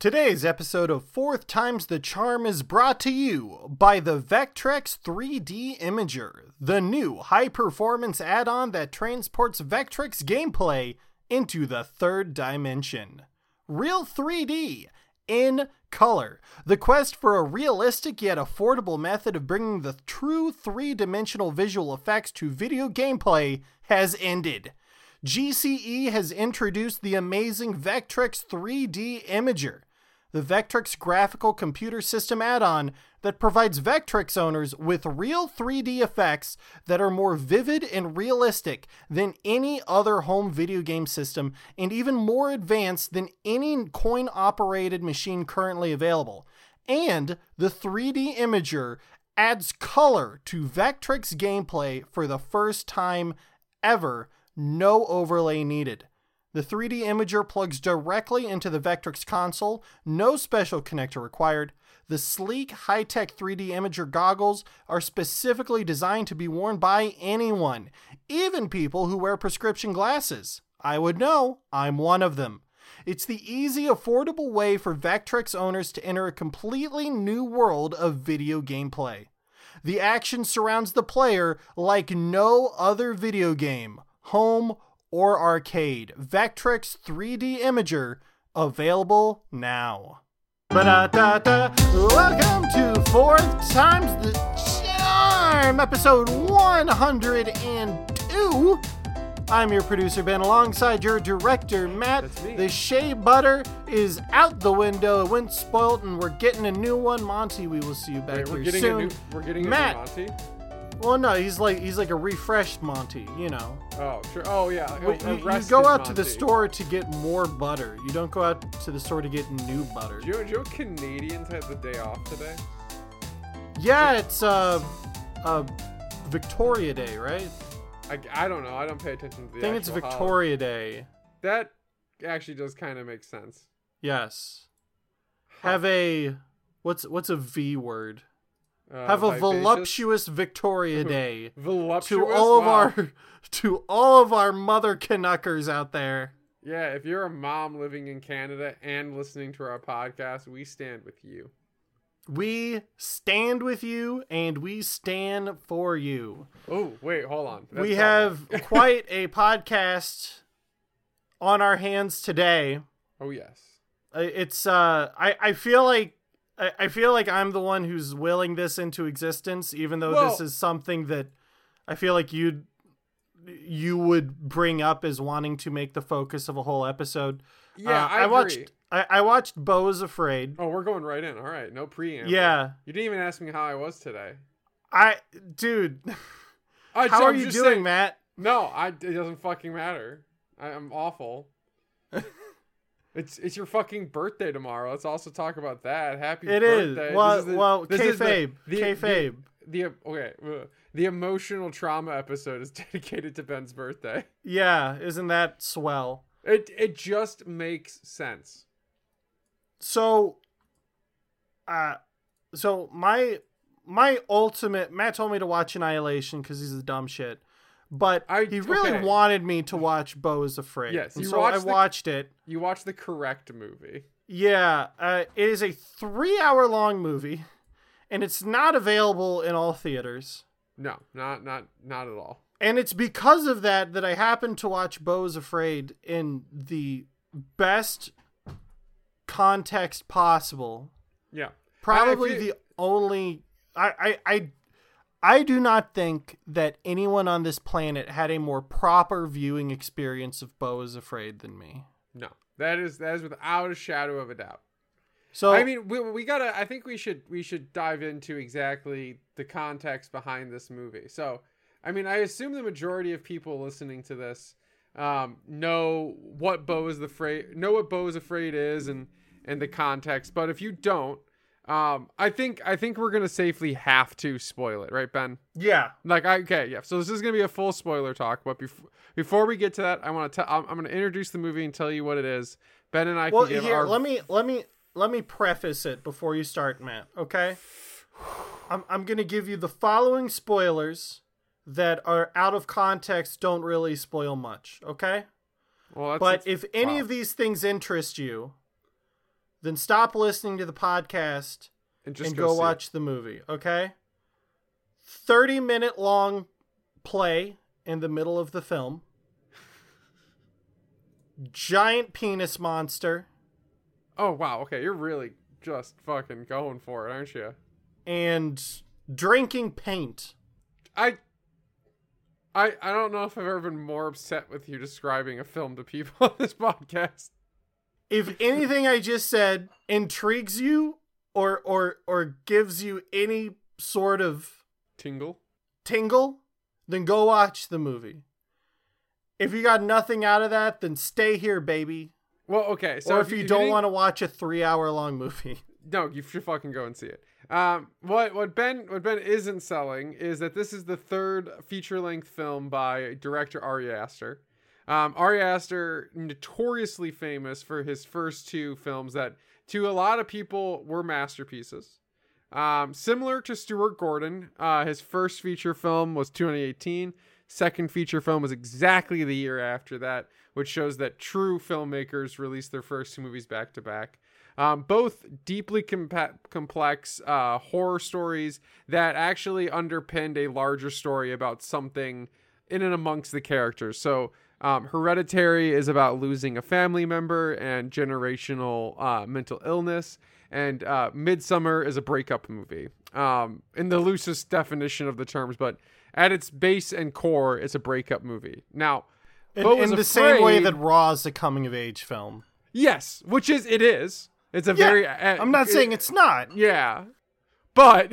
Today's episode of Fourth Times the Charm is brought to you by the Vectrex 3D Imager, the new high performance add on that transports Vectrex gameplay into the third dimension. Real 3D in color. The quest for a realistic yet affordable method of bringing the true three dimensional visual effects to video gameplay has ended. GCE has introduced the amazing Vectrex 3D Imager, the Vectrex graphical computer system add on that provides Vectrex owners with real 3D effects that are more vivid and realistic than any other home video game system and even more advanced than any coin operated machine currently available. And the 3D Imager adds color to Vectrex gameplay for the first time ever no overlay needed. The 3D Imager plugs directly into the Vectrex console, no special connector required. The sleek, high tech 3D Imager goggles are specifically designed to be worn by anyone, even people who wear prescription glasses. I would know, I'm one of them. It's the easy, affordable way for Vectrex owners to enter a completely new world of video gameplay. The action surrounds the player like no other video game home, or arcade. Vectrex 3D Imager available now. Ba-da-da-da. Welcome to Fourth Times the Charm, episode 102. I'm your producer Ben, alongside your director Matt. That's me. The shea butter is out the window. It went spoilt, and we're getting a new one. Monty, we will see you back Wait, here we're getting soon. a new. We're getting Matt. a new Monty. Well, no, he's like he's like a refreshed Monty, you know. Oh sure. Oh yeah. a- you, you go out to the store to get more butter. You don't go out to the store to get new butter. Do you, do you know Canadians had the day off today? Yeah, it's uh, uh, Victoria Day, right? I, I don't know. I don't pay attention to the. I think it's actual holiday. Victoria Day. That actually does kind of make sense. Yes. Have a what's what's a V word? Uh, Have a vivacious? voluptuous Victoria Day Voluptuous. to all of Wow. our to all of our mother Canuckers out there. Yeah, if you're a mom living in Canada and listening to our podcast, we stand with you. We stand with you and we stand for you. Oh wait, hold on. That's we have quite a podcast on our hands today. oh yes. It's uh I, I feel like I, I feel like I'm the one who's willing this into existence, even though this is something that I feel like you'd you would bring up as wanting to make the focus of a whole episode. Yeah, Uh, I, agree. watched I, I watched Beau is Afraid. Oh, we're going right in. All right, no preamble. Yeah. You didn't even ask me how I was today. I dude, I, how I'm are you doing, saying- Matt? No, I, it doesn't fucking matter. I, I'm awful. it's it's your fucking birthday tomorrow. Let's also talk about that. Happy It is. birthday. Well, This is the- well, is the- kayfabe, the- kayfabe. The, the okay, uh, the emotional trauma episode is dedicated to Ben's birthday. Yeah, isn't that swell? It it just makes sense. so uh so my my ultimate matt told me to watch annihilation because he's a dumb shit but I- he really okay. wanted me to watch beau is afraid Yes, and so i watched the- watched it You watched the correct movie. yeah uh, it is a three hour long movie and it's not available in all theaters No, not not not at all. and it's because of that that i happened to watch beau is afraid in the best context possible Yeah. probably I feel- the only I, I I I do not think that anyone on this planet had a more proper viewing experience of Beau is Afraid than me. No. That is that is without a shadow of a doubt. So I mean, we, we gotta. I think we should we should dive into exactly the context behind this movie. So, I mean, I assume the majority of people listening to this um, know what Beau is the afraid know what Beau is afraid is and and the context. But if you don't, um, I think I think we're gonna safely have to spoil it, right, Ben? yeah, Like, I, okay, yeah. So this is gonna be a full spoiler talk. But before before we get to that, I want to tell. I'm, I'm gonna introduce the movie and tell you what it is. Ben and I well can give here our let me let me let me preface it before you start, Matt. Okay, I'm I'm gonna give you the following spoilers that are out of context. Don't really spoil much. Okay. well, that's, But that's- if any wow. of these things interest you, then stop listening to the podcast and just and go, go, see it. watch the movie, okay? 30 minute long play in the middle of the film. Giant penis monster Oh wow, okay, you're really just fucking going for it, aren't you? and drinking paint. I I I don't know if I've ever been more upset with you describing a film to people on this podcast. If anything I just said intrigues you or or or gives you any sort of Tingle. tingle, then go watch the movie. If you got nothing out of that, then stay here, baby. Well, okay, so or if, you, didn't- don't want to watch a three hour long movie. No, you should fucking go and see it. Um, what what Ben what Ben isn't selling is that this is the third feature length film by director Ari Aster. Um, Ari Aster, notoriously famous for his first two films that, to a lot of people, were masterpieces. Um, similar to Stuart Gordon, uh, his first feature film was 2018. Second feature film was exactly the year after that, which shows that true filmmakers release their first two movies back to back. Um, both deeply compa- complex uh, horror stories that actually underpinned a larger story about something in and amongst the characters. So, um, Hereditary is about losing a family member and generational uh, mental illness, and uh, Midsommar is a breakup movie. Um, in the loosest definition of the terms, but at its base and core, it's a breakup movie. Now, In, in the same way that Raw is a coming of age film. yes, which is it is. It's a Yeah, very. uh, I'm not it- saying it's not. Yeah, but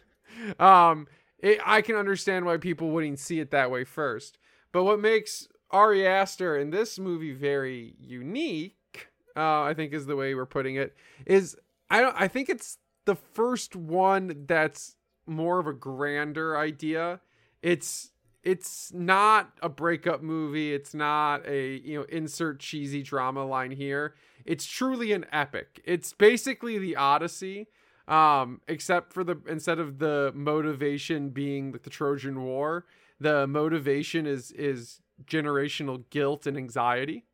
um, it, I can understand why people wouldn't see it that way first. But what makes Ari Aster in this movie very unique, uh, I think, is the way we're putting it. Is I don't. I think it's the first one that's more of a grander idea. It's it's not a breakup movie. It's not a you know insert cheesy drama line here. It's truly an epic. It's basically the Odyssey, um, except for the instead of the motivation being like the Trojan War, the motivation is is generational guilt and anxiety.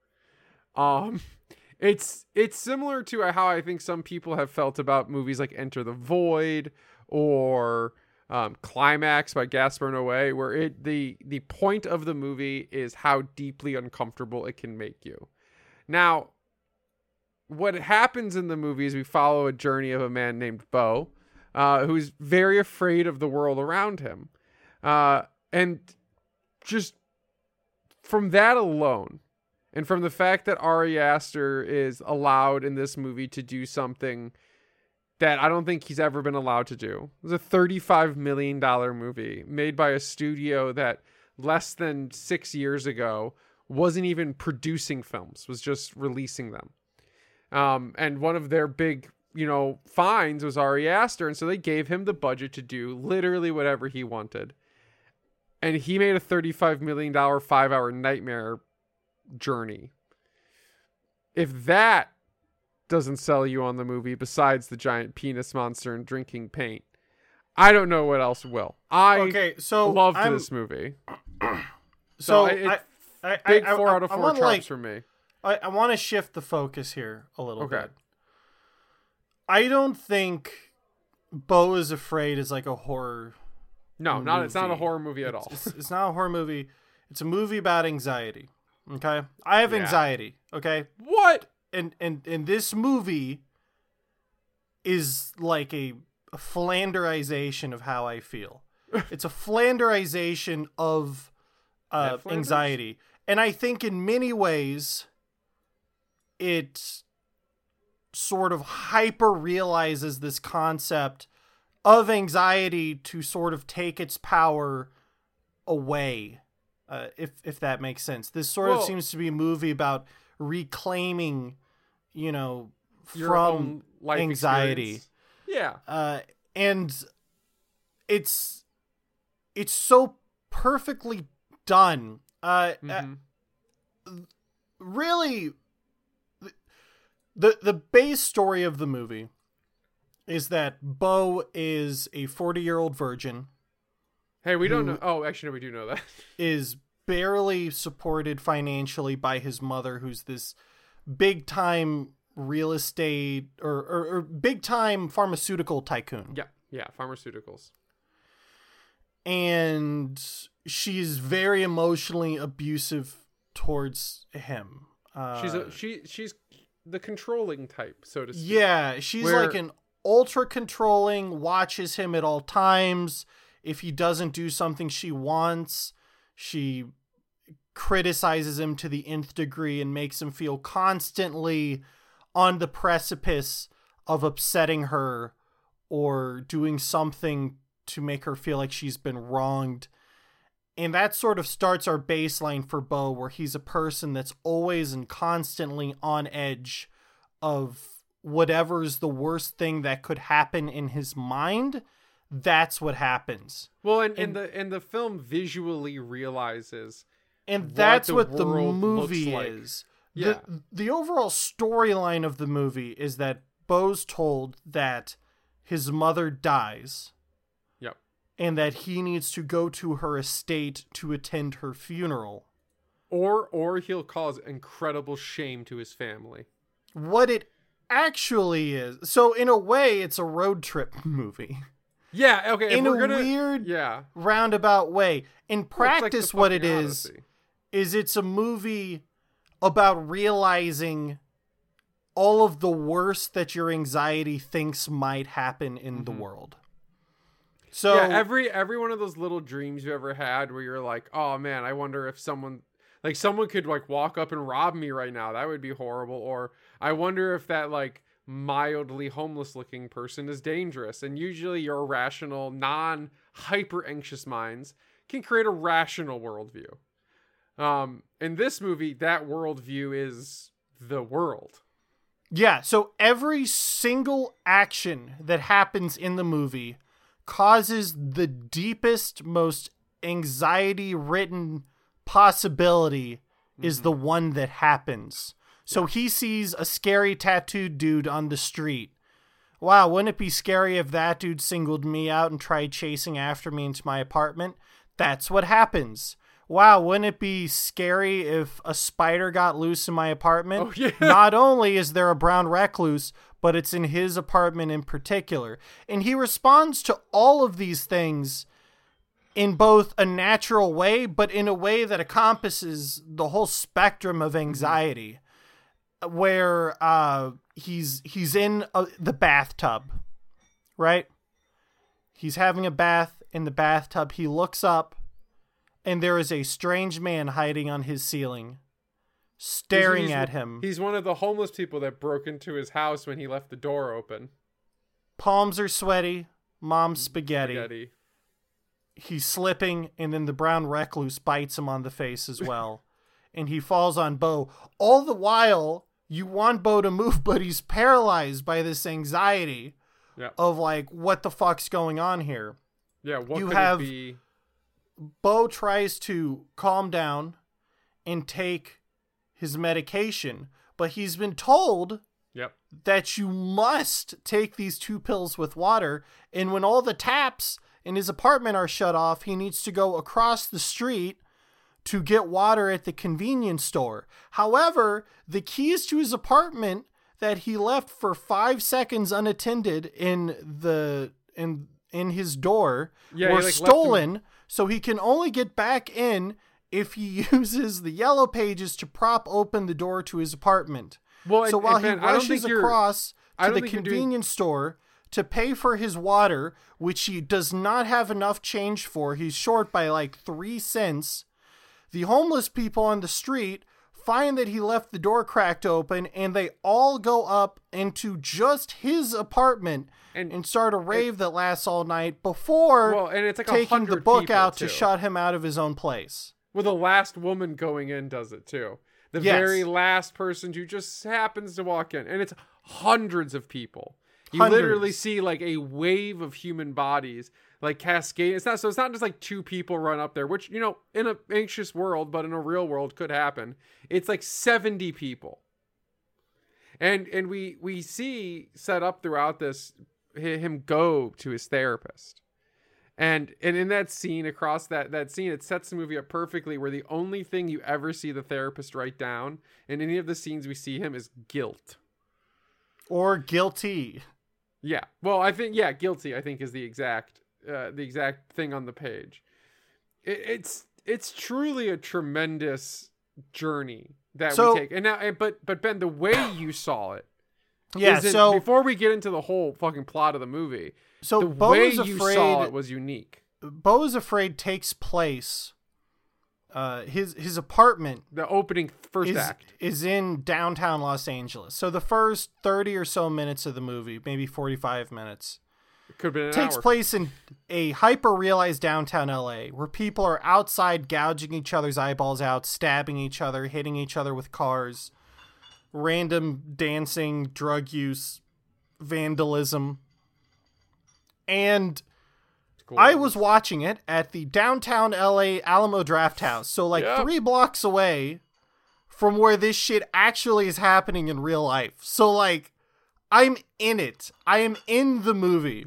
Um, it's it's similar to how I think some people have felt about movies like Enter the Void or um, Climax by Gaspar Noé, where it the the point of the movie is how deeply uncomfortable it can make you. Now, what happens in the movie is we follow a journey of a man named Beau, uh, who's very afraid of the world around him, uh, and just from that alone, and from the fact that Ari Aster is allowed in this movie to do something that I don't think he's ever been allowed to do. It was a $35 million movie made by a studio that less than six years ago wasn't even producing films, was just releasing them. Um, and one of their big, you know, finds was Ari Aster. And so they gave him the budget to do literally whatever he wanted. And he made a $35 million five hour nightmare journey. If that doesn't sell you on the movie besides the giant penis monster and drinking paint, I don't know what else will. I Okay, so loved I'm, this movie. So it- I, I, I, Big I, four I, out of four charts like, for me. I, I want to shift the focus here a little Okay. bit. I don't think Beau is Afraid is like a horror. No, not it's not a horror movie at all. It's, it's not a horror movie. It's a movie about anxiety. Okay, I have Yeah. anxiety. Okay, what? and and and this movie is like a, a flanderization of how I feel. it's a flanderization of uh, anxiety, and I think in many ways it sort of hyper realizes this concept of anxiety to sort of take its power away uh, if if that makes sense this sort of seems to be a movie about reclaiming you know Your from life anxiety experience. Yeah. uh, and it's it's so perfectly done uh, uh, Mhm. really the the base story of the movie is that Beau is a 40 year old virgin Hey, we don't know. Oh, actually, no, we do know that. is barely supported financially by his mother who's this big time real estate or, or, or big time pharmaceutical tycoon. Yeah, yeah, pharmaceuticals. And she's very emotionally abusive towards him. Uh, She's a, she she's the controlling type, so to speak. yeah, she's Where- like an ultra controlling, watches him at all times. If he doesn't do something she wants, she criticizes him to the nth degree and makes him feel constantly on the precipice of upsetting her or doing something to make her feel like she's been wronged. And that sort of starts our baseline for Beau, where he's a person that's always and constantly on edge of whatever's the worst thing that could happen in his mind. That's what happens. Well, and, and, And- the and the film visually realizes And What that's the what the movie like. is. Yeah. The, the overall storyline of the movie is that Beau's told that his mother dies Yep. and that he needs to go to her estate to attend her funeral. Or or he'll cause incredible shame to his family. What it actually is. So, in a way, it's a road trip movie. Yeah, okay. in a gonna, weird, yeah. roundabout way. In it's like practice, what it fucking is is it's a movie about realizing all of the worst that your anxiety thinks might happen in the world. So Mm-hmm. yeah, every every one of those little dreams you ever had where you're like, oh man, I wonder if someone like someone could like walk up and rob me right now. That would be horrible. Or I wonder if that like mildly homeless looking person is dangerous. And usually your rational, non hyper anxious minds can create a rational worldview. Um, in this movie, that worldview is the world. yeah, so every single action that happens in the movie causes the deepest, most anxiety ridden possibility is the one that happens. So he sees a scary tattooed dude on the street. Wow, wouldn't it be scary if that dude singled me out and tried chasing after me into my apartment? That's what happens. Wow, wouldn't it be scary if a spider got loose in my apartment? Oh, yeah. Not only is there a brown recluse, but it's in his apartment in particular. And he responds to all of these things in both a natural way, but in a way that encompasses the whole spectrum of anxiety. Where uh, he's he's in uh the bathtub, right? He's having a bath in the bathtub. He looks up, and there is a strange man hiding on his ceiling, staring He's- at him. He's one of the homeless people that broke into his house when he left the door open. Palms are sweaty. Mom's spaghetti. Spaghetti. he's slipping and then the brown recluse bites him on the face as well and he falls on beau all the while you want beau to move but he's paralyzed by this anxiety Yeah. of like what the fuck's going on here Yeah, what You could have- it be? beau tries to calm down and take his medication but he's been told Yep. that you must take these two pills with water. And when all the taps in his apartment are shut off, he needs to go across the street to get water at the convenience store. However, the keys to his apartment that he left for five seconds unattended in the in in his door Yeah, were like, stolen, so he can only get back in if he uses the yellow pages to prop open the door to his apartment. Well, and- So while and he rushes across to the you're doing- convenience store to pay for his water, which he does not have enough change for, he's short by like three cents. The homeless people on the street find that he left the door cracked open and they all go up into just his apartment And- and, start a rave that lasts all night before Well, and it's like a taking the book out to too. shut him out of his own place. Well, the last woman going in does it too. The Yes. very last person who just happens to walk in, and it's hundreds of people. You Hundreds. literally see like a wave of human bodies like cascade. It's not so. It's not just like two people run up there, which you know, in an anxious world, but in a real world could happen. It's like seventy people, and and we we see set up throughout this him go to his therapist and and in that scene across that that scene it sets the movie up perfectly where the only thing you ever see the therapist write down in any of the scenes we see him is guilt or guilty. Yeah. Well, I think yeah, guilty. I think is the exact uh, the exact thing on the page. It, it's it's truly a tremendous journey that So- we take. And now, but but Ben, the way you saw it. Yeah, in- so before we get into the whole fucking plot of the movie, so the Beau way is you saw afraid it was unique. Beau is afraid takes place uh his his apartment The opening first is, act. is in downtown Los Angeles. So the first 30 or so minutes of the movie, maybe 45 minutes, Could have takes hour. place in a hyper realized downtown LA where people are outside gouging each other's eyeballs out, stabbing each other, hitting each other with cars, random dancing, drug use, vandalism. And Cool. I was watching it at the downtown LA Alamo Drafthouse. So, like, Yep. three blocks away from where this shit actually is happening in real life. So, like, I'm in it. I am in the movie.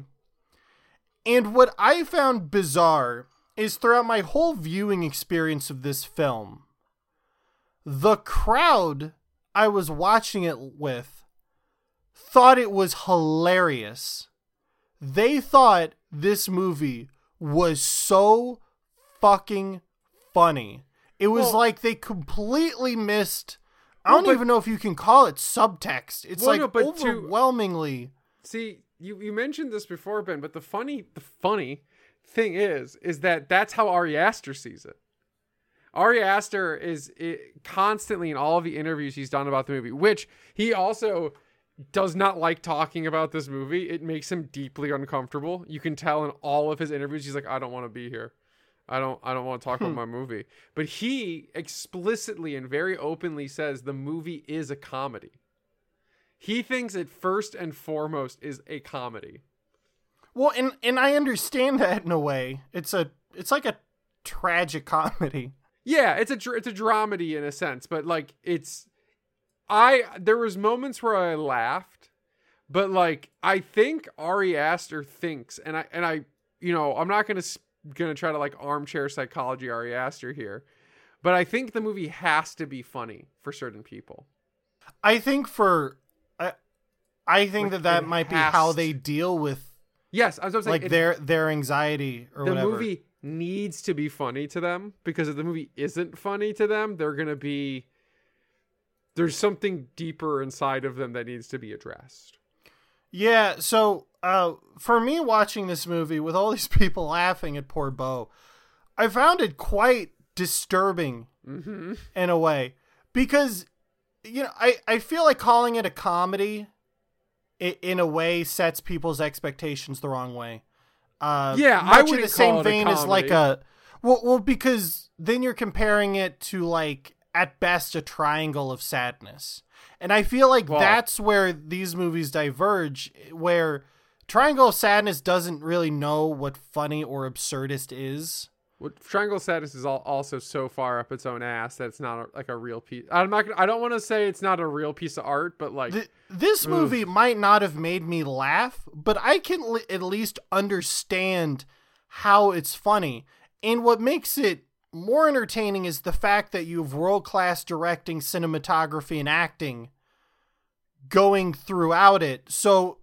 And what I found bizarre is throughout my whole viewing experience of this film, the crowd I was watching it with thought it was hilarious. They thought this movie was so fucking funny. It was Well- like they completely missed. I don't but- even know if you can call it subtext. It's Well, like no, but to- overwhelmingly. See, you, you mentioned this before, Ben, but the funny the funny thing is, is that that's how Ari Aster sees it. Ari Aster is i constantly in all of the interviews he's done about the movie, which he also does not like talking about this movie. It makes him deeply uncomfortable. You can tell in all of his interviews, he's like, I don't want to be here. I don't I don't want to talk about hmm. my movie. But he explicitly and very openly says the movie is a comedy. He thinks it first and foremost is a comedy. Well, and and I understand that in a way. It's a it's like a tragic comedy. Yeah, it's a it's a dramedy in a sense, but like it's I there was moments where I laughed, but like I think Ari Aster thinks, and I and I you know I'm not gonna gonna try to like armchair psychology Ari Aster here, but I think the movie has to be funny for certain people. I think for I think that that might be how they deal with Yes, I was gonna like it- their their anxiety or whatever. the whatever. movie needs to be funny to them because if the movie isn't funny to them, they're gonna be there's something deeper inside of them that needs to be addressed. Yeah, so uh for me watching this movie with all these people laughing at poor Beau, I found it quite disturbing Mm-hmm. in a way because you know, I I feel like calling it a comedy i- in a way sets people's expectations the wrong way. Uh Yeah, I much in the same it vein as like a well, well because then you're comparing it to like at best a triangle of sadness. And I feel like Well- that's where these movies diverge where Triangle of Sadness doesn't really know what funny or absurdist is. What Triangle Sadness is all, also so far up its own ass that it's not a, like a real piece. I'm not. Gonna, I don't want to say it's not a real piece of art, but like Th- this movie might not have made me laugh, but I can li- at least understand how it's funny. And what makes it more entertaining is the fact that you have world class directing, cinematography, and acting going throughout it. So,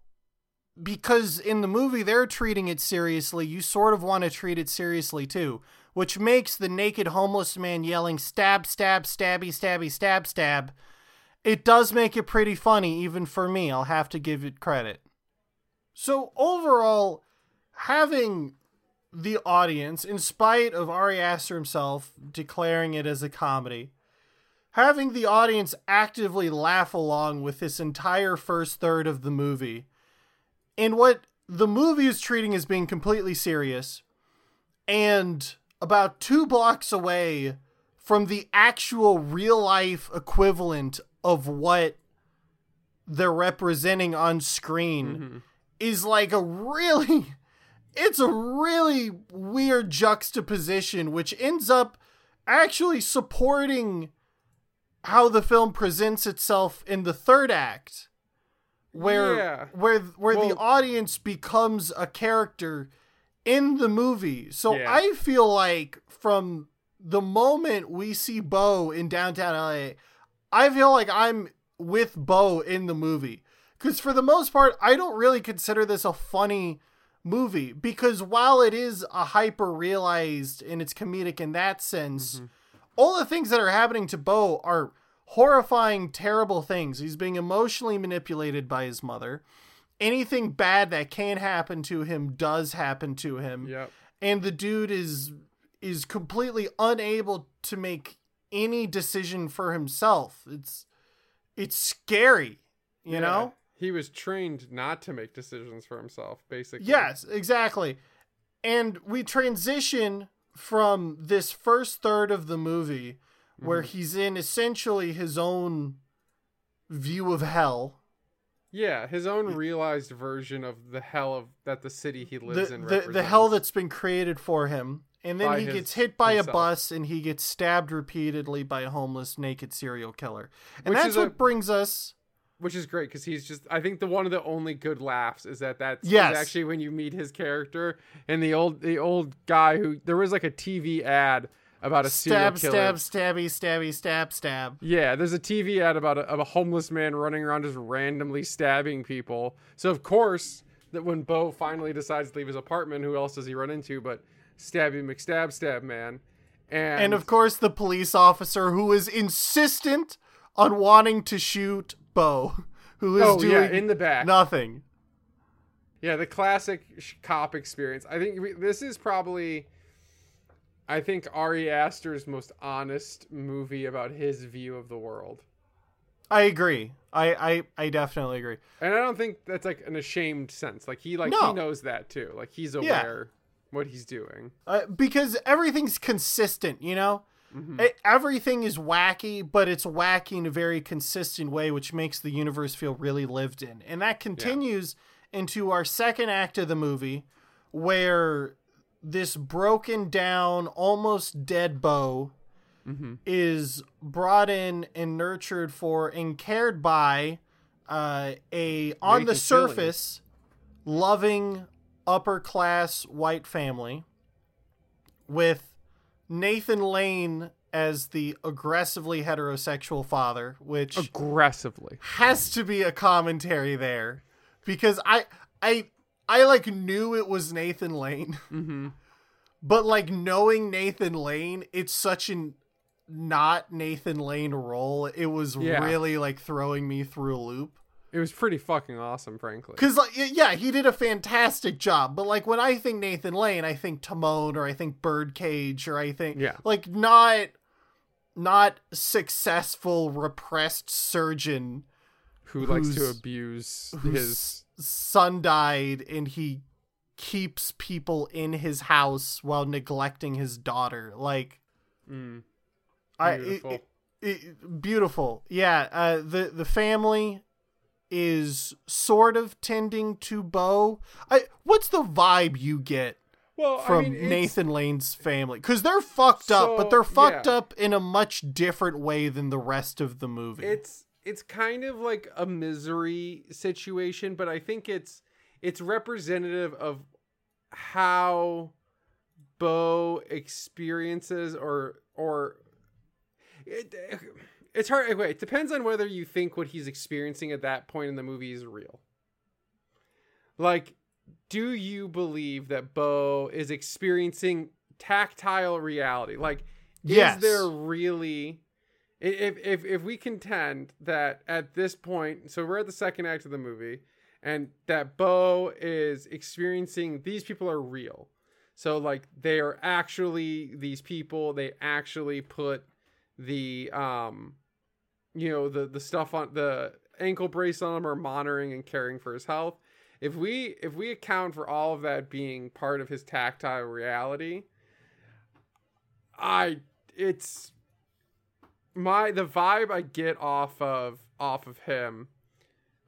because in the movie they're treating it seriously, you sort of want to treat it seriously too, which makes the naked homeless man yelling stab, stab, stabby, stabby, stab, stab. It does make it pretty funny, even for me. I'll have to give it credit. So, overall, having the audience, in spite of Ari Aster himself declaring it as a comedy, having the audience actively laugh along with this entire first third of the movie, in what the movie is treating as being completely serious, and about two blocks away from the actual real life equivalent of what they're representing on screen Mhm. is like a really it's a really weird juxtaposition which ends up actually supporting how the film presents itself in the third act where Yeah. where where the audience becomes a character in the movie. So Yeah. I feel like from the moment we see Beau in downtown LA, I feel like I'm with Beau in the movie Because for the most part, I don't really consider this a funny movie because while it is a hyper realized and it's comedic in that sense, Mm-hmm. all the things that are happening to Beau are horrifying, terrible things. He's being emotionally manipulated by his mother. Anything bad that can happen to him does happen to him Yep. and the dude is is completely unable to make any decision for himself. It's it's scary, you Yeah. know? He was trained not to make decisions for himself, basically. Yes, exactly. And we transition from this first third of the movie where mm-hmm. he's in essentially his own view of hell. Yeah, his own realized version of the hell of that the city he The, lives in. the, the hell that's been created for him. And then By he his- gets hit by himself. a bus and he gets stabbed repeatedly by a homeless naked serial killer. And Which that's what a- brings us which is great because he's just. I think the one of the only good laughs is that that's Yes. actually when you meet his character and the old the old guy who there was like a TV ad about a serial stab, killer. stab, stabby, stabby, stab, stab. Yeah, there's a TV ad about a, of a homeless man running around just randomly stabbing people. So of course that when Beau finally decides to leave his apartment, who else does he run into but Stabby McStab Stab Man? And, And of course, the police officer who is insistent on wanting to shoot Beau, who is oh doing yeah, in the back. nothing. Yeah, the classic sh- cop experience. I think we, this is probably, I think Ari Aster's most honest movie about his view of the world, I agree. I, I, I definitely agree. and I don't think that's like an ashamed sense. Like he like No. he knows that too. Like he's Yeah. aware what he's doing. Uh, because everything's consistent, you know? Mm-hmm. E- everything is wacky, but it's wacky in a very consistent way, which makes the universe feel really lived in. And that continues into our second act of the movie, where this broken down, almost dead beau Mm-hmm. is brought in and nurtured for and cared by uh, a, on the surface, loving upper class white family with Nathan Lane as the aggressively heterosexual father, which Aggressively. has to be a commentary there because I I I like knew it was Nathan Lane, Mm-hmm. but like knowing Nathan Lane, it's such an not Nathan Lane role. It was Yeah. really like throwing me through a loop. It was pretty fucking awesome, frankly. Cause like yeah, he did a fantastic job. But like when I think Nathan Lane, I think Timon or I think Birdcage or I think Yeah. like not not successful repressed surgeon Who likes to abuse his? Son died and he keeps people in his house while neglecting his daughter. Like Mm, I beautiful. it- it- beautiful. Yeah, uh, the the family is sort of tending to Beau. I what's the vibe you get well, from I mean, Nathan Lane's family? Because they're fucked up, but they're fucked yeah. up in a much different way than the rest of the movie. it's it's kind of like a misery situation but i think it's it's representative of how beau experiences or or it, it's hard wait it depends on whether you think what he's experiencing at that point in the movie is real like do you believe that beau is experiencing tactile reality like Yes. is there really if if if we contend that at this point so we're at the second act of the movie and that beau is experiencing these people are real. So like they are actually these people. They actually put the um you know the the stuff on the ankle brace on him or monitoring and caring for his health. If we if we account for all of that being part of his tactile reality i it's my the vibe i get off of off of him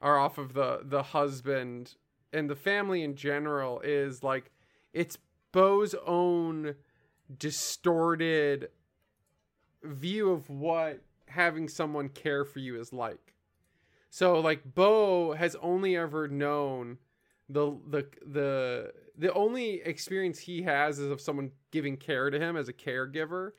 or off of the the husband and the family in general is like it's beau's own distorted view of what having someone care for you is like. So like beau has only ever known the the the the only experience he has is of someone giving care to him as a caregiver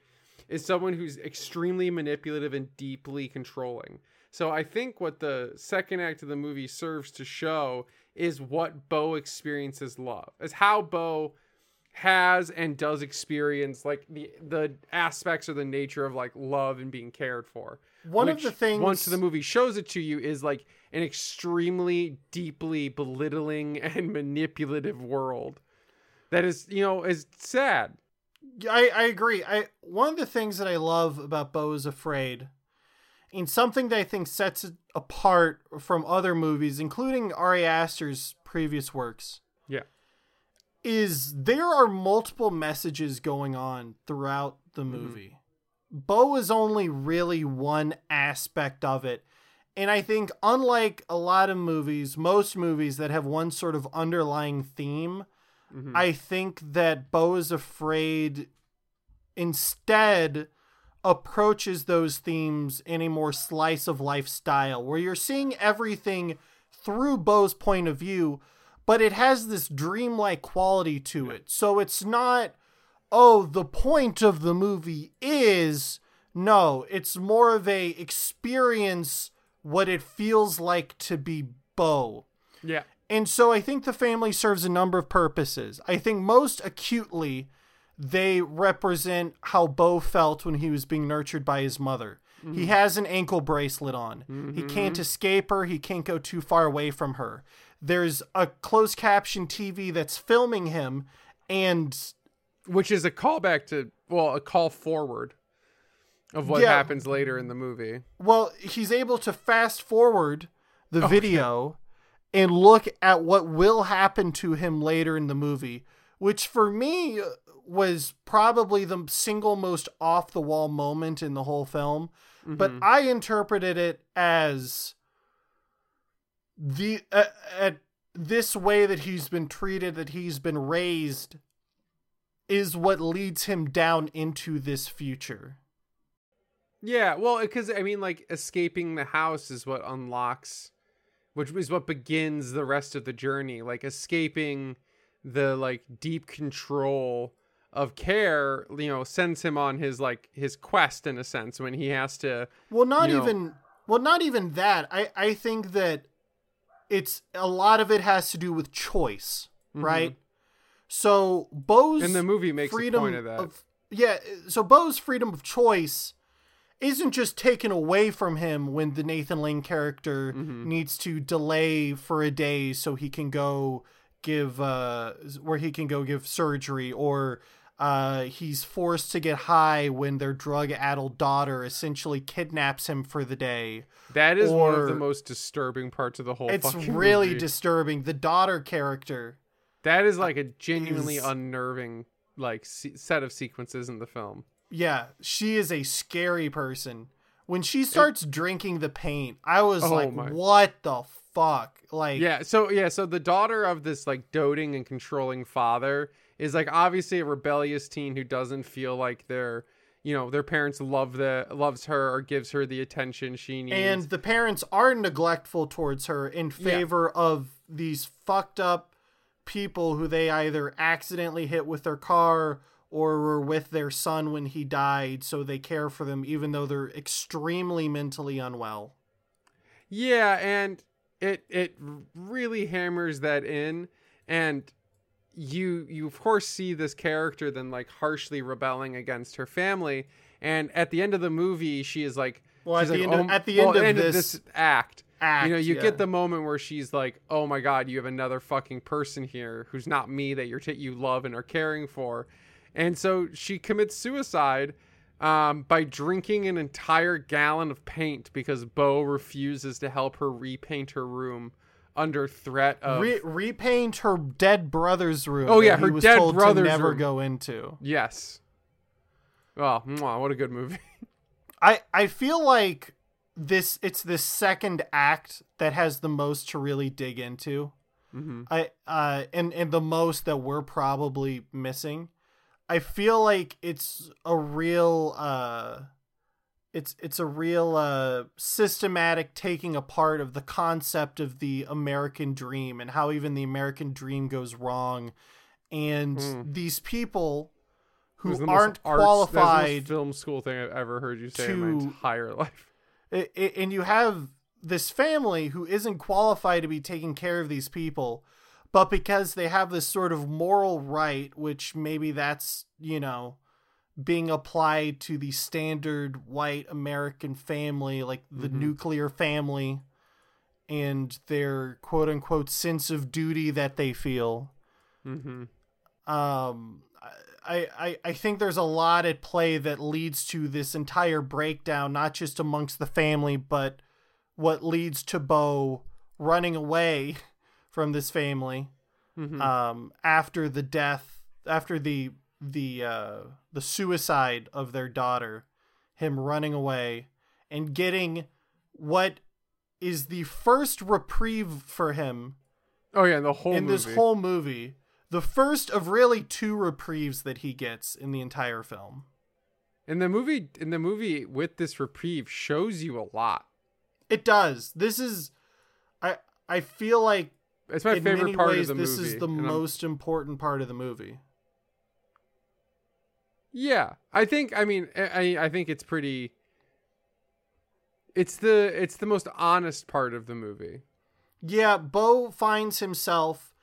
is someone who's extremely manipulative and deeply controlling So I think what the second act of the movie serves to show is what Beau experiences love, is how Beau has and does experience like the the aspects or the nature of like love and being cared for. One of the things once the movie shows it to you is like an extremely deeply belittling and manipulative world that is you know is sad I, I agree. I one of the things that I love about Beau is Afraid, and something that I think sets it apart from other movies, including Ari Aster's previous works, yeah is there are multiple messages going on throughout the mm-hmm. movie. Beau is only really one aspect of it. And I think, unlike a lot of movies, most movies that have one sort of underlying theme, Mhm. I think that Beau is Afraid instead approaches those themes in a more slice of life style where you're seeing everything through Beau's point of view, but it has this dreamlike quality to it. So it's not, oh, the point of the movie is no, it's more of a experience what it feels like to be Beau. yeah And so I think the family serves a number of purposes. I think most acutely, they represent how Beau felt when he was being nurtured by his mother. He mm-hmm. has an ankle bracelet on. He can't mm-hmm. escape her. He can't go too far away from her. There's a closed caption TV that's filming him, and which is a callback to well a call forward of what Yeah. happens later in the movie well, he's able to fast forward the oh, video and look at what will happen to him later in the movie, which for me was probably the single most off the wall moment in the whole film. But I interpreted it as the uh, at this way that he's been treated, that he's been raised, is what leads him down into this future. yeah well because i mean like escaping the house is what unlocks which is what begins the rest of the journey like escaping the like deep control of care you know sends him on his like his quest in a sense when he has to Well, not you know- even well, not even that. I I think that it's a lot of it has to do with choice, mm-hmm. right? So Beau's and the movie makes freedom a point of that yeah, so Beau's freedom of choice isn't just taken away from him when the Nathan Lane character Mm-hmm. needs to delay for a day so he can go give uh where he can go give surgery or uh he's forced to get high when their drug-addled daughter essentially kidnaps him for the day. that is one of the most disturbing parts of the whole It's really movie. disturbing. The daughter character that is like a genuinely is- unnerving like se- set of sequences in the film Yeah, she is a scary person. When she starts drinking the paint, I was Oh like, my- "What the fuck?" Like, Yeah, so yeah, so the daughter of this like doting and controlling father is like obviously a rebellious teen who doesn't feel like their you know, their parents love the loves her or gives her the attention she needs. and the parents are neglectful towards her in favor of these fucked up people who they either accidentally hit with their car or were with their son when he died, so they care for them even though they're extremely mentally unwell. Yeah, and it it really hammers that in and you you of course see this character then like harshly rebelling against her family and at the end of the movie she is like Well, at the like, end of- "Oh," at the well, end of this act Act, you know you yeah. get the moment where she's like oh my god you have another fucking person here who's not me that you're ta- you love and are caring for and so she commits suicide um, by drinking an entire gallon of paint because Beau refuses to help her repaint her room under threat of Re- repaint her dead brother's room. Oh, yeah, he her was dead told brother's to never room. go into. yes. Oh, mwah, what a good movie. I I feel like this it's the second act that has the most to really dig into. Mhm. I uh and and the most that we're probably missing. I feel like it's a real uh it's it's a real uh systematic taking apart of the concept of the American dream and how even the American dream goes wrong and Mm. these people who the aren't arts- that was the most qualified film school thing I've ever heard you say in my to- entire life. I- I- and you have this family who isn't qualified to be taking care of these people, but because they have this sort of moral right, which maybe that's, you know, being applied to the standard white American family, like the Mhm. nuclear family, and their quote unquote sense of duty that they feel. Mm-hmm. Um, I, I, I think there's a lot at play that leads to this entire breakdown, not just amongst the family, but what leads to Beau running away from this family Mm-hmm. um, after the death, after the the uh, the suicide of their daughter, him running away and getting what is the first reprieve for him oh yeah, the whole in movie. this whole movie. The first of really two reprieves that he gets in the entire film. in the movie in the movie with this reprieve shows you a lot. It does. This is, I I feel like It's my in favorite part ways of the this movie. This is the and I'm- most important part of the movie. Yeah, I think. I mean, I I think it's pretty. It's the it's the most honest part of the movie. Yeah, Beau finds himself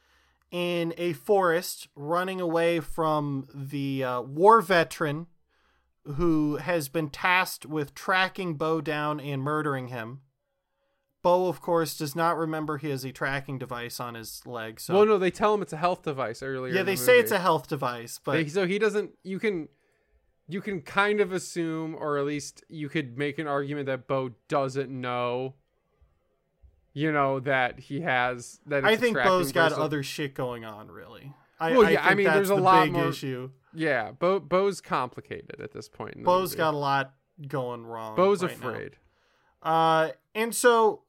in a forest running away from the uh, war veteran who has been tasked with tracking Beau down and murdering him. Beau, of course, does not remember he has a tracking device on his leg. So Well, no, they tell him it's a health device earlier. yeah, they the say it's a health device, but They- so he doesn't. You can, you can kind of assume, or at least you could make an argument that Beau doesn't know. You know that he has that. I think Beau's got other shit going on. Really, I, Well, I yeah, I think mean, that's there's a the lot big more- issue. Yeah, Beau Beau's complicated at this point. In the Beau's movie. got a lot going wrong. Beau's right now. afraid. Uh, and so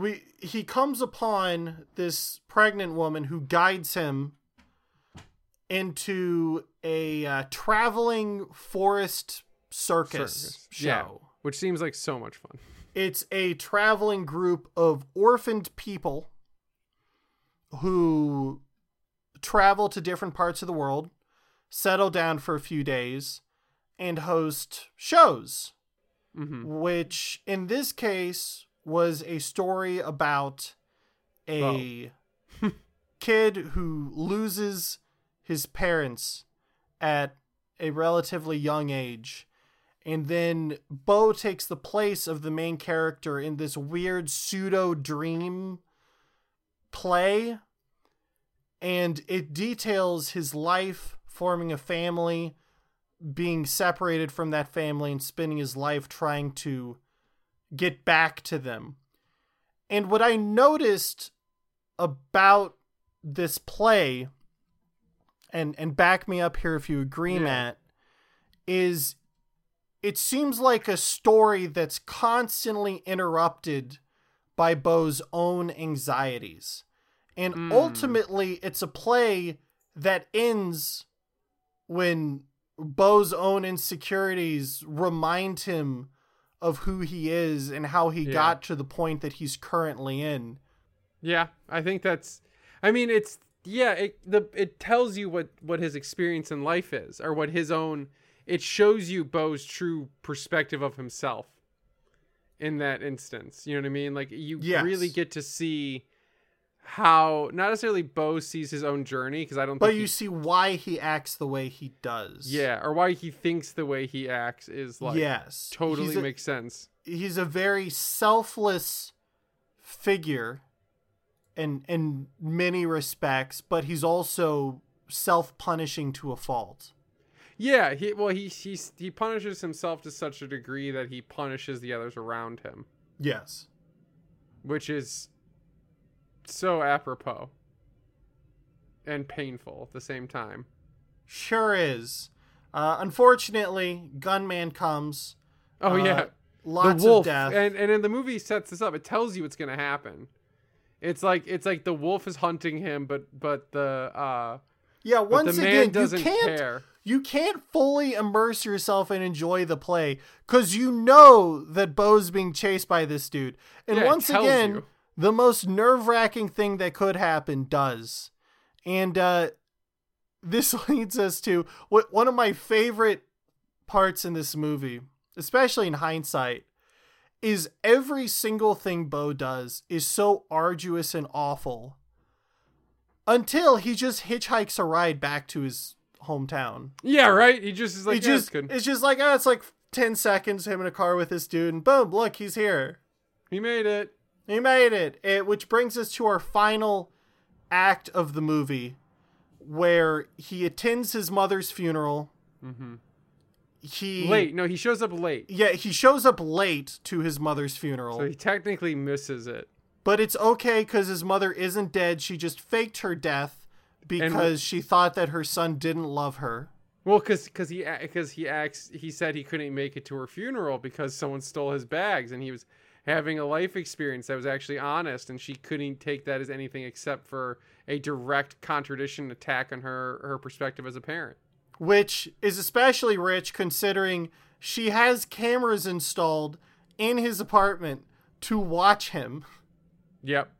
we he comes upon this pregnant woman who guides him into a uh, traveling forest circus, Circus. show. Yeah. Which seems like so much fun. It's a traveling group of orphaned people who travel to different parts of the world, settle down for a few days, and host shows hmm which in this case was a story about a kid who loses his parents at a relatively young age. And then Beau takes the place of the main character in this weird pseudo dream play. And it details his life forming a family, being separated from that family, and spending his life trying to get back to them. And what I noticed about this play, and and back me up here if you agree, Yeah. Matt, is it seems like a story that's constantly interrupted by Beau's own anxieties. And Mm. ultimately, it's a play that ends when Beau's own insecurities remind him of who he is and how he Yeah. got to the point that he's currently in. Yeah, I think that's. I mean, it's yeah. It the it tells you what what his experience in life is, or what his own. It shows you Beau's true perspective of himself. In that instance, you know what I mean. Like you Yes. really get to see how not necessarily Beau sees his own journey because I don't. But you he- see why he acts the way he does. yeah, or why he thinks the way he acts is like yes. totally a, makes sense. he's a very selfless figure in in many respects, but he's also self-punishing to a fault. Yeah, he well he he he punishes himself to such a degree that he punishes the others around him. Yes. which is so apropos and painful at the same time. Sure is. Uh, unfortunately, gunman comes. Oh Uh, yeah, Lots the wolf, of death. and and in the movie sets this up. It tells you what's gonna happen. It's like it's like the wolf is hunting him, but but the uh yeah, once again, you can't care. you can't fully immerse yourself and enjoy the play because you know that Beau's being chased by this dude. And Yeah, once again, you. The most nerve wracking thing that could happen does. And uh, this leads us to what one of my favorite parts in this movie, especially in hindsight, is every single thing Beau does is so arduous and awful until he just hitchhikes a ride back to his hometown. Yeah, right. He just is like, It yeah, just it's it's just like oh, it's like ten seconds him in a car with his dude, and boom, look, he's here. He made it. He made it. it. Which brings us to our final act of the movie, where he attends his mother's funeral. Mm-hmm. He Late. No, he shows up late, Yeah, he shows up late to his mother's funeral, so he technically misses it. but it's okay because his mother isn't dead. She just faked her death because she thought that her son didn't love her. Well, because because he because he acts he said he couldn't make it to her funeral because someone stole his bags and he was having a life experience that was actually honest and she couldn't take that as anything except for a direct contradiction attack on her her perspective as a parent. which is especially rich considering she has cameras installed in his apartment to watch him Yep.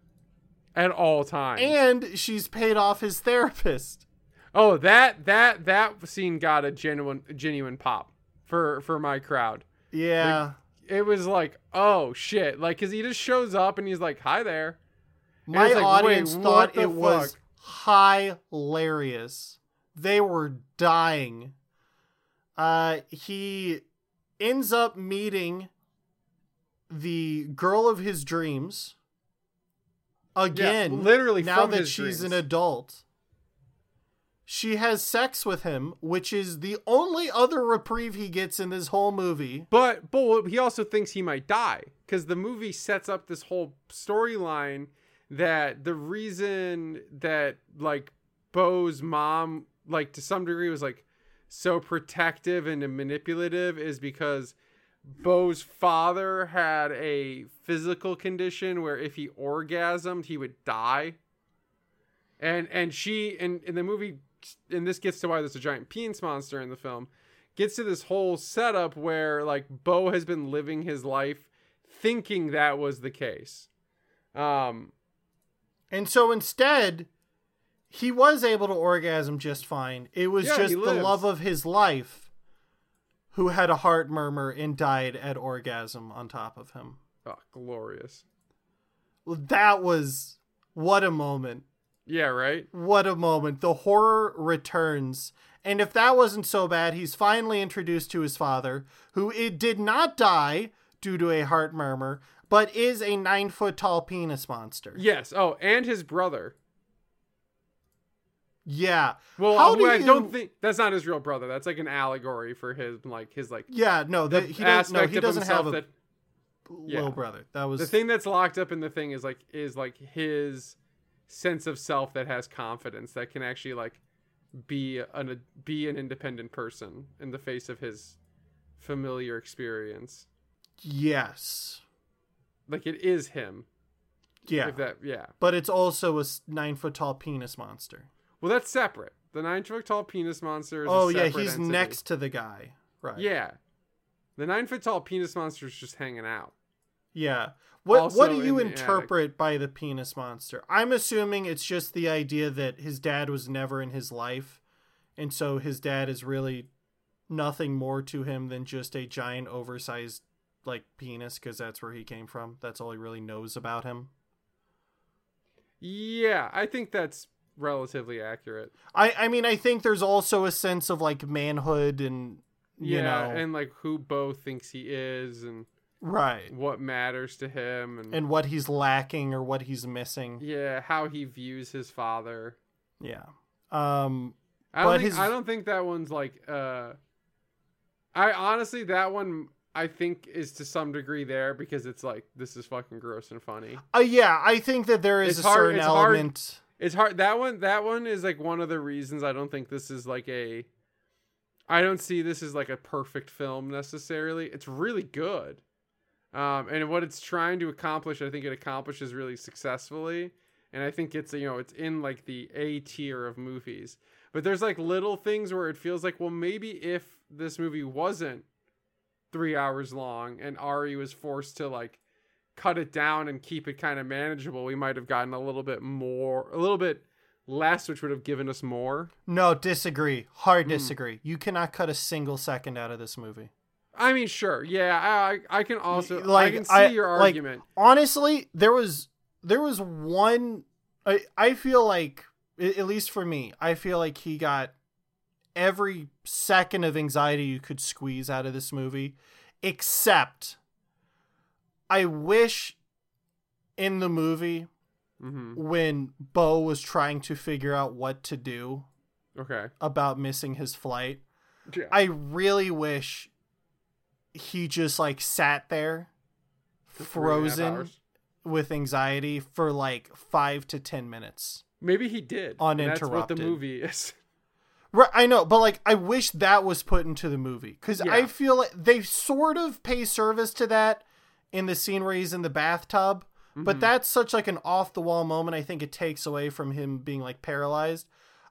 At all times. and she's paid off his therapist oh, that that that scene got a genuine genuine pop for for my crowd. yeah It was like, "Oh shit." Like cuz he just shows up and he's like, "Hi there." my like, audience thought it was hilarious. They were dying. Uh he ends up meeting the girl of his dreams again yeah, literally now that she's an adult she has sex with him which is the only other reprieve he gets in this whole movie But but he also thinks he might die because the movie sets up this whole storyline that the reason that like Beau's mom like to some degree was like so protective and manipulative is because Beau's father had a physical condition where if he orgasmed he would die. And and she and in the movie and this gets to why there's a giant penis monster in the film gets to this whole setup where like Beau has been living his life thinking that was the case. Um and so instead he was able to orgasm just fine it was Yeah, just the love of his life who had a heart murmur and died at orgasm on top of him oh, glorious. Well, that was what a moment Yeah, right? what a moment the horror returns and if that wasn't so bad he's finally introduced to his father who it did not die due to a heart murmur but is a nine foot tall penis monster Yes. Oh, and his brother. yeah Well, How uh, do I don't think that's not his real brother. That's like an allegory for his like his like yeah no the he doesn't no he doesn't have a that yeah. little brother that was the thing that's locked up in the thing is like is like his sense of self that has confidence that can actually like be an be an independent person in the face of his familiar experience. yes Like it is him. yeah If that yeah. but it's also a nine foot tall penis monster Well, that's separate. The nine foot tall penis monster. Oh yeah he's entity. next to the guy right Yeah. The nine foot tall penis monster is just hanging out. Yeah. What what do you the attic. interpret by the penis monster? I'm assuming it's just the idea that his dad was never in his life, and so his dad is really nothing more to him than just a giant oversized like penis because that's where he came from. That's all he really knows about him. Yeah, I think that's relatively accurate. I I mean I think there's also a sense of like manhood and you yeah, know and like who Beau thinks he is and right what matters to him and, and what he's lacking or what he's missing. yeah, how he views his father. Yeah. Um I don't think his- I don't think that one's like uh I honestly that one I think is to some degree there because it's like this is fucking gross and funny. uh, yeah, I think that there is It's a hard- certain it's hard- element It's hard that one that one is like one of the reasons I don't think this is like a I don't see this as like a perfect film necessarily. It's really good. Um and what it's trying to accomplish, I think it accomplishes really successfully. And I think it's you know, it's in like the A tier of movies. But there's like little things where it feels like, well, maybe if this movie wasn't three hours long and Ari was forced to like cut it down and keep it kind of manageable, we might have gotten a little bit more, a little bit less, which would have given us more. No, disagree. Hard Hmm. disagree. You cannot cut a single second out of this movie. I mean, sure, yeah. I I can also Like, I can see I- your like, argument. honestly there was there was one i i feel like at least for me i feel like he got every second of anxiety you could squeeze out of this movie except i wish in the movie hmm when beau was trying to figure out what to do Okay. about missing his flight Yeah. i really wish he just like sat there For three and a half frozen with anxiety for like five to ten minutes. Maybe he did. and That's what the Uninterrupted. movie is. Right, I know, but like I wish that was put into the movie because I feel like they sort of pay service to that in the scene where he's in the bathtub, but Mhm. that's such like an off the wall moment. I think it takes away from him being like paralyzed.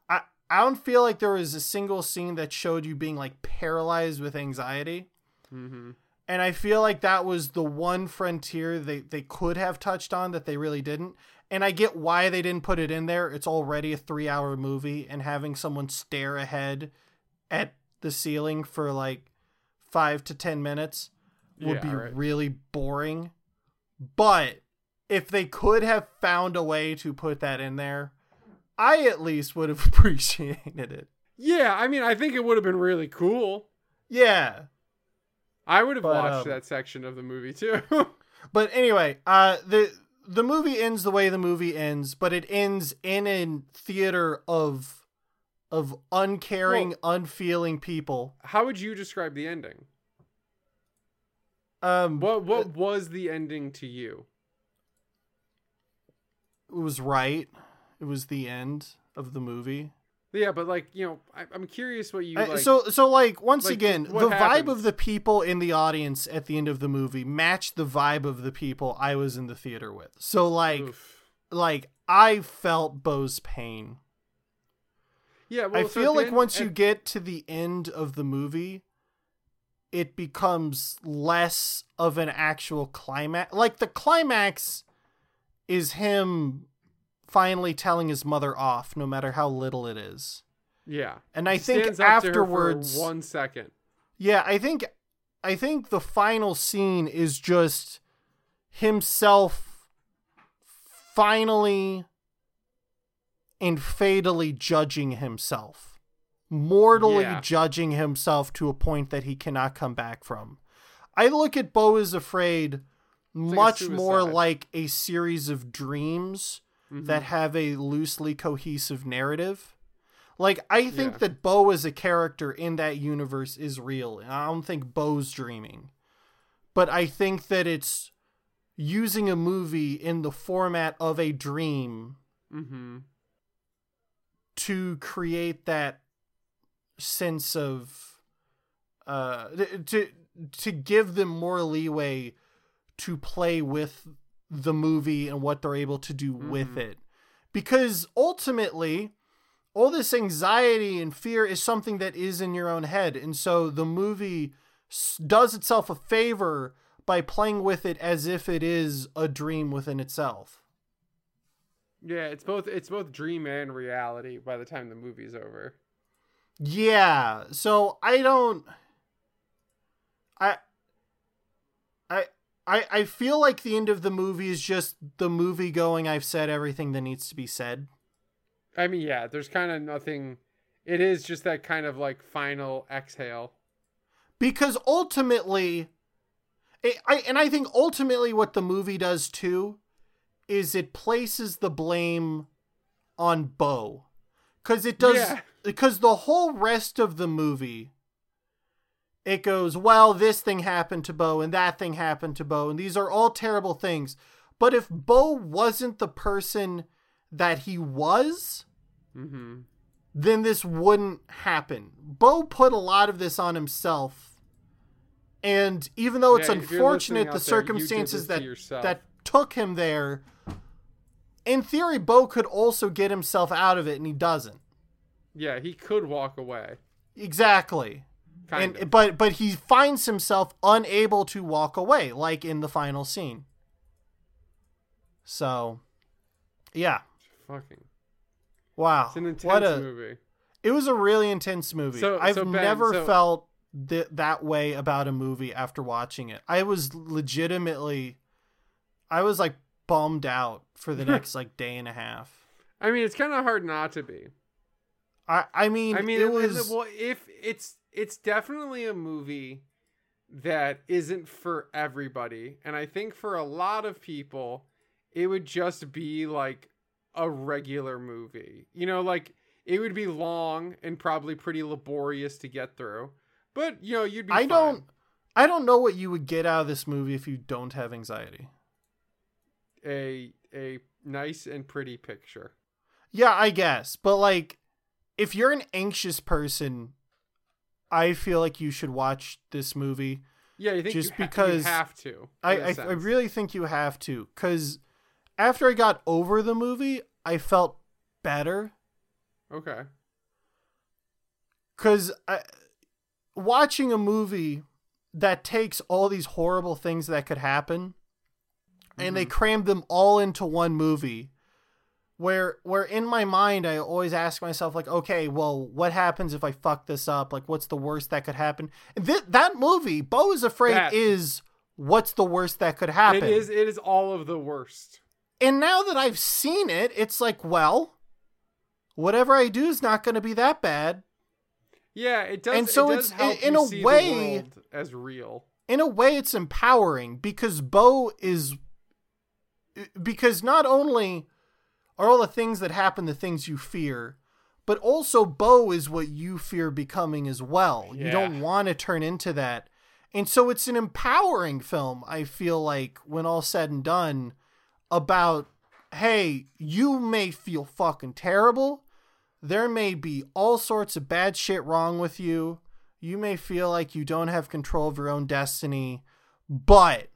I I don't feel like there was a single scene that showed you being like paralyzed with anxiety. Mhm. And I feel like that was the one frontier they, they could have touched on that they really didn't. And I get why they didn't put it in there. It's already a three hour movie, and having someone stare ahead at the ceiling for like five to ten minutes would Yeah, be right. really boring. But if they could have found a way to put that in there, I at least would have appreciated it. Yeah, I mean, I think it would have been really cool. Yeah. I would have But, watched um, that section of the movie too. But anyway, uh, the the movie ends the way the movie ends, but it ends in a theater of of uncaring, unfeeling people. How would you describe the ending? Um, What what was the ending to you? it was right. It was the end of the movie. Yeah, but like you know, I, I'm curious what you Uh, so so like once like, again, the vibe of the people in the audience at the end of the movie matched the vibe of the people I was in the theater with. So like Oof. like I felt Beau's pain. yeah, well, I so feel like end- once you get to the end of the movie, it becomes less of an actual climax. Like the climax is him finally telling his mother off, no matter how little it is. yeah, And I He think stands up to her for afterwards, one second. yeah, I think, I think the final scene is just himself finally and fatally judging himself, mortally Yeah. judging himself to a point that he cannot come back from. I look at Beau is Afraid like a much more like a series of dreams Mhm. that have a loosely cohesive narrative. Like I think Yeah. that Beau as a character in that universe is real. I don't think Beau's dreaming. But I think that it's using a movie in the format of a dream Mhm. to create that sense of uh to to give them more leeway to play with the movie and what they're able to do with Mhm. it because ultimately all this anxiety and fear is something that is in your own head and so the movie does itself a favor by playing with it as if it is a dream within itself Yeah, it's both it's both dream and reality by the time the movie's over. Yeah. So I don't I I I feel like the end of the movie is just the movie going I've said everything that needs to be said. I mean, yeah, there's kind of nothing. It is just that kind of like final exhale. Because ultimately I, I and I think ultimately what the movie does too is it places the blame on Beau. Cuz it does Yeah. because the whole rest of the movie it goes well this thing happened to beau and that thing happened to beau and these are all terrible things. But if beau wasn't the person that he was Mm-hmm. then this wouldn't happen. Beau put a lot of this on himself. And even though it's Yeah, unfortunate the there, circumstances to that that took him there in theory beau could also get himself out of it and he doesn't. Yeah, he could walk away. exactly Kind and of. but but he finds himself unable to walk away like in the final scene so yeah Fucking. wow It's an intense what a movie. it was a really intense movie So- i've so Ben, never so- felt th- that way about a movie after watching it. I was legitimately I was like bummed out for the next like day and a half. I mean, it's kind of hard not to be. I I mean, I mean, it it was well, if it's it's definitely a movie that isn't for everybody, and I think for a lot of people, it would just be like a regular movie. You know, like it would be long and probably pretty laborious to get through, but you know, you'd be. I fine. don't I don't know what you would get out of this movie if you don't have anxiety. a a nice and pretty picture. Yeah, I guess. But like if you're an anxious person, I feel like you should watch this movie. Yeah, you think Just you ha- you because have to. I I, I really think you have to cuz after I got over the movie, I felt better okay. cuz watching a movie that takes all these horrible things that could happen and they mm-hmm. crammed them all into one movie where where in my mind I always ask myself like okay well what happens if I fuck this up like what's the worst that could happen and th- that movie Beau is afraid That- is what's the worst that could happen It is. It is all of the worst. and now that I've seen it it's like well whatever I do is not going to be that bad Yeah, it does. And so it does it's- in you a way- as real. in a way it's empowering because Beau is because not only are all the things that happen the things you fear, but also Beau is what you fear becoming as well. You don't want to turn into that. And so it's an empowering film, I feel like, when all said and done, about hey, you may feel fucking terrible. There may be all sorts of bad shit wrong with you. You may feel like you don't have control of your own destiny, but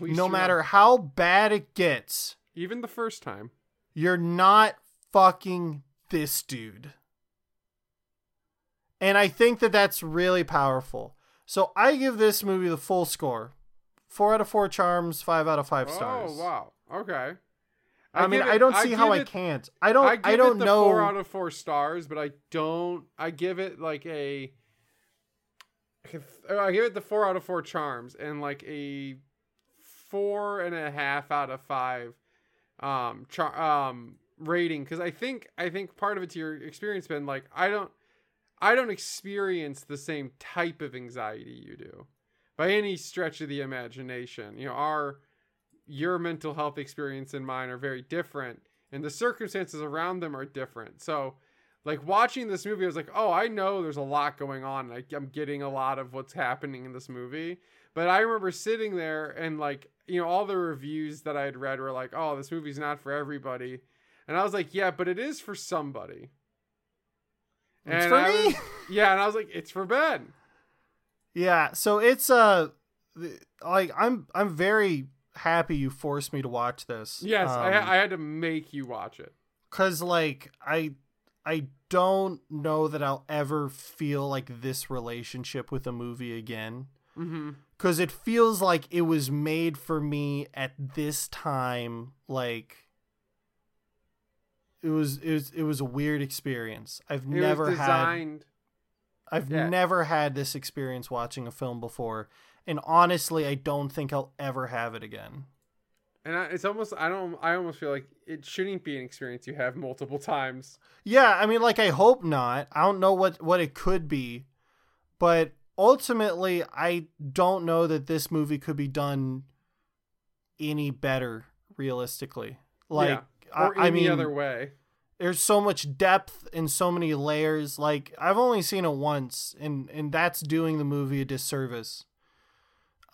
no matter how bad it gets, even the first time. You're not fucking this dude. And I think that that's really powerful. So I give this movie the full score. Four out of four charms, five out of five oh, stars. Oh wow. Okay. I, mean, give I don't see give how I can't. I don't. I I, don't it the know. four out of four stars, but I don't. I give it like a. I give it the four out of four charms and like a four and a half out of five um char- um rating because I think I think part of it to your experience been like I don't I don't experience the same type of anxiety you do by any stretch of the imagination. You know, our your mental health experience and mine are very different and the circumstances around them are different. So like watching this movie, I was like, oh, I know there's a lot going on. Like I'm getting a lot of what's happening in this movie. But I remember sitting there and like, you know, all the reviews that I had read were like, oh, this movie's not for everybody. And I was like, yeah, but it is for somebody. It's And for I me. was- yeah, and I was like, it's for Ben. Yeah, so it's uh like I'm I'm very happy you forced me to watch this. Yes, I, Um, I had to make you watch it. cuz like I I don't know that I'll ever feel like this relationship with a movie again Mm-hmm. cuz it feels like it was made for me at this time like it was it was it was a weird experience. I've It never had. I've Yeah. never had this experience watching a film before, and honestly, I don't think I'll ever have it again. And I, it's almost I don't I almost feel like it shouldn't be an experience you have multiple times. Yeah, I mean, like I hope not. I don't know what what it could be, but ultimately, I don't know that this movie could be done any better. Realistically, like yeah. Or I, I any mean, other way. there's so much depth and so many layers. Like I've only seen it once, and and that's doing the movie a disservice.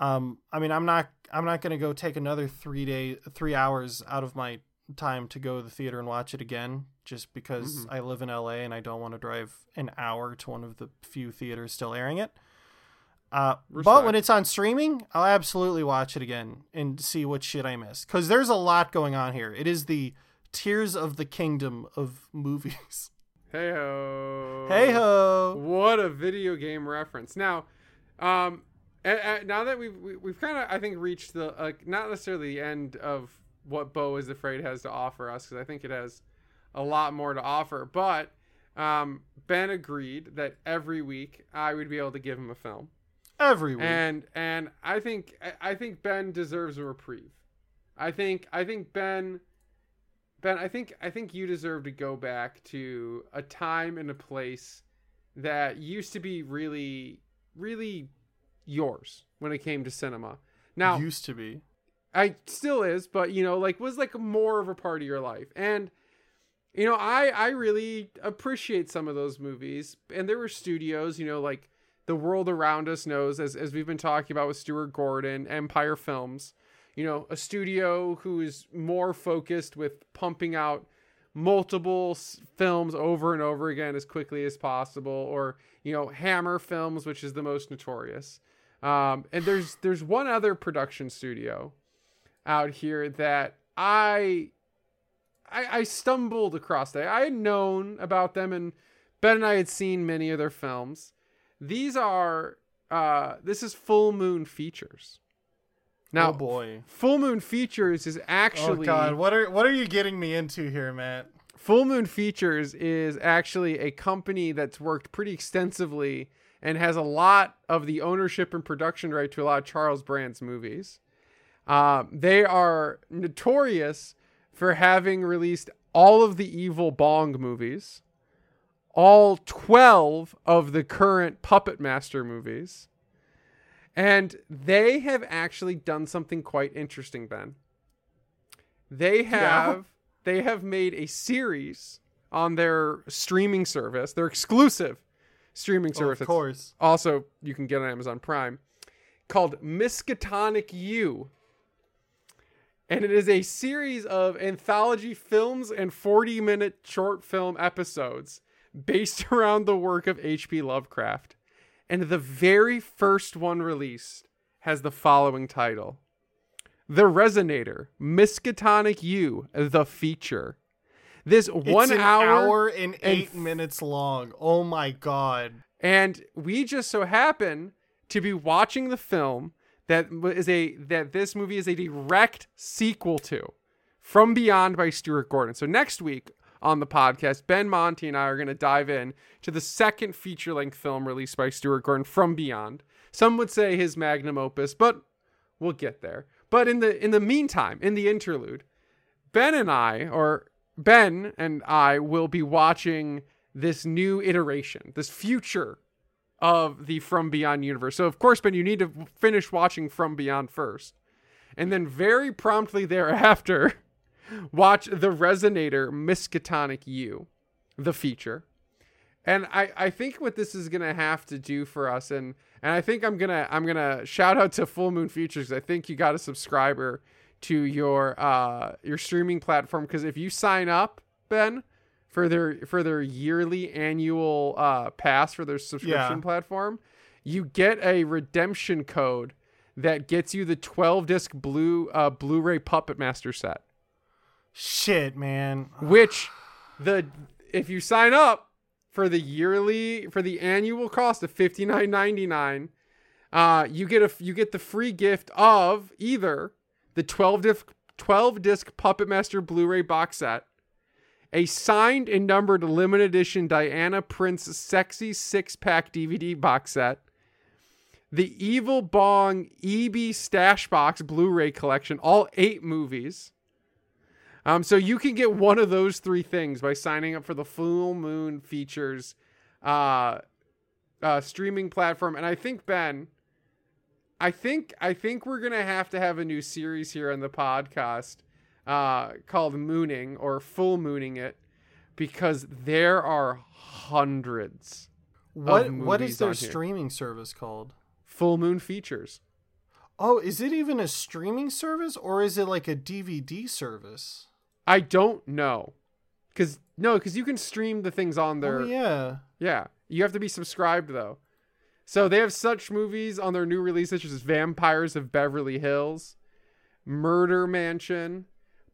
Um, I mean, I'm not I'm not gonna go take another three day three hours out of my time to go to the theater and watch it again, just because Mhm. I live in LA and I don't want to drive an hour to one of the few theaters still airing it. Uh, but when it's on streaming, I'll absolutely watch it again and see what shit I missed. Because there's a lot going on here. It is the Tears of the Kingdom of movies. Hey ho. hey ho! What a video game reference. Now, um, now that we've we- we've kind of I think reached the like not necessarily the end of what Beau is Afraid has to offer us because I think it has a lot more to offer. But um, Ben agreed that every week I would be able to give him a film, Every week. and and I think I- think Ben deserves a reprieve. I think I think Ben, Ben, I think I think you deserve to go back to a time and a place that used to be really really yours when it came to cinema. Now used to be. I still is, but you know, like was like more of a part of your life. And you know, I I really appreciate some of those movies. And there were studios, you know, like the world around us knows as as we've been talking about with Stuart Gordon, Empire Films, you know, a studio who is more focused with pumping out multiple s- films over and over again as quickly as possible or you know hammer films which is the most notorious um, and there's there's one other production studio out here that I, I I stumbled across. That I had known about them, and Ben and I had seen many of their films. These are uh, this is Full Moon Features. Now, oh boy. Full Moon Features is actually. Oh god, what are what are you getting me into here, Matt? Full Moon Features is actually a company that's worked pretty extensively and has a lot of the ownership and production right to a lot of Charles Band's movies. Um, they are notorious for having released all of the Evil Bong movies, all 12 of the current Puppet Master movies, and they have actually done something quite interesting, Ben. They have they have made a series on their streaming service, their exclusive streaming Oh, service. of course. also you can get on Amazon Prime called Miskatonic U. And it is a series of anthology films and 40 minute short film episodes based around the work of H.P. Lovecraft. And the very first one released has the following title The Resonator, Miskatonic U, the feature. This one an hour, hour and eight f- minutes long. Oh my god. and we just so happen to be watching the film that is a that this movie is a direct sequel to From Beyond by Stuart Gordon. So next week on the podcast, Ben Monty and I are going to dive in to the second feature-length film released by Stuart Gordon, From Beyond. Some would say his magnum opus, but we'll get there. But in the in the meantime, in the interlude, Ben and I, or Ben and I, will be watching this new iteration, this future of the From Beyond universe. So, of course, Ben, you need to finish watching From Beyond first. And then, very promptly thereafter, watch The Resonator Miskatonic U, the feature. And I, I think what this is gonna have to do for us, and and I think I'm gonna I'm gonna shout out to Full Moon Features. I think you got a subscriber to your uh your streaming platform because if you sign up, Ben, for their for their yearly annual uh pass for their subscription Yeah. platform, you get a redemption code that gets you the 12 disc blue uh Blu-ray Puppet Master set Shit, man. which the if you sign up for the yearly for the annual cost of 59.99 uh you get a you get the free gift of either the 12 disc 12 disc puppet master blu-ray box set a signed and numbered limited edition diana prince sexy six-pack dvd box set the evil bong eb stash box blu-ray collection all eight movies um, so you can get one of those three things by signing up for the Full Moon Features uh, uh, streaming platform. And I think Ben, I think I think we're gonna have to have a new series here on the podcast uh, called Mooning or Full Mooning it because there are hundreds What what their streaming service called? Full Moon Features. Oh, is it even a streaming service or is it like a DVD service? I don't know, cause no, cause you can stream the things on there. oh yeah. Yeah, you have to be subscribed though. So they have such movies on their new releases such as Vampires of Beverly Hills, Murder Mansion,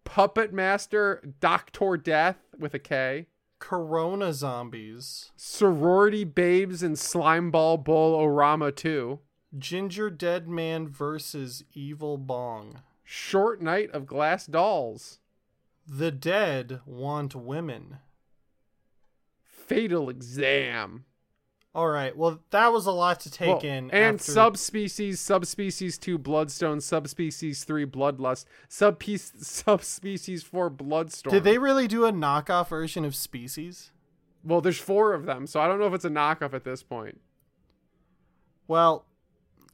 Puppet Master, Doctor Death with a K, Corona zombies. Sorority Babes and Slimeball Bowl Orama 2, Gingerdead Man versus Evil Bong. Short Night of Glass Dolls, The dead want women. Fatal Exam. All right. Well, that was a lot to take Well, in. and after- subspecies, subspecies two, Bloodstone, subspecies three, Bloodlust, subpiece, subspecies four, Bloodstorm. Did they really do a knockoff version of Species? Well, there's four of them, so I don't know if it's a knockoff at this point. Well,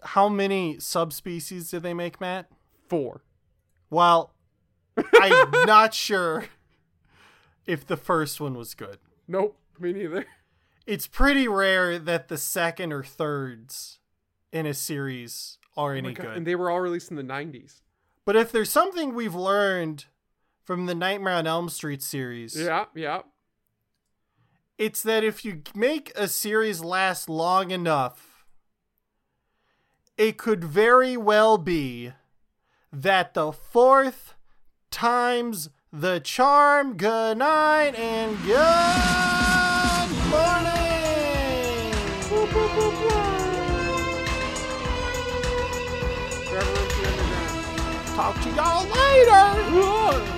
how many subspecies did they make, Matt? Four. Well, I'm not sure if the first one was good. Nope, me neither. It's pretty rare that the second or thirds in a series are Oh any God, good. And they were all released in the 90s. But if there's something we've learned from the Nightmare on Elm Street series, Yeah, yeah. it's that if you make a series last long enough, it could very well be that the fourth time's the charm. Good night and good morning. Forever into the underground. Talk to y'all later.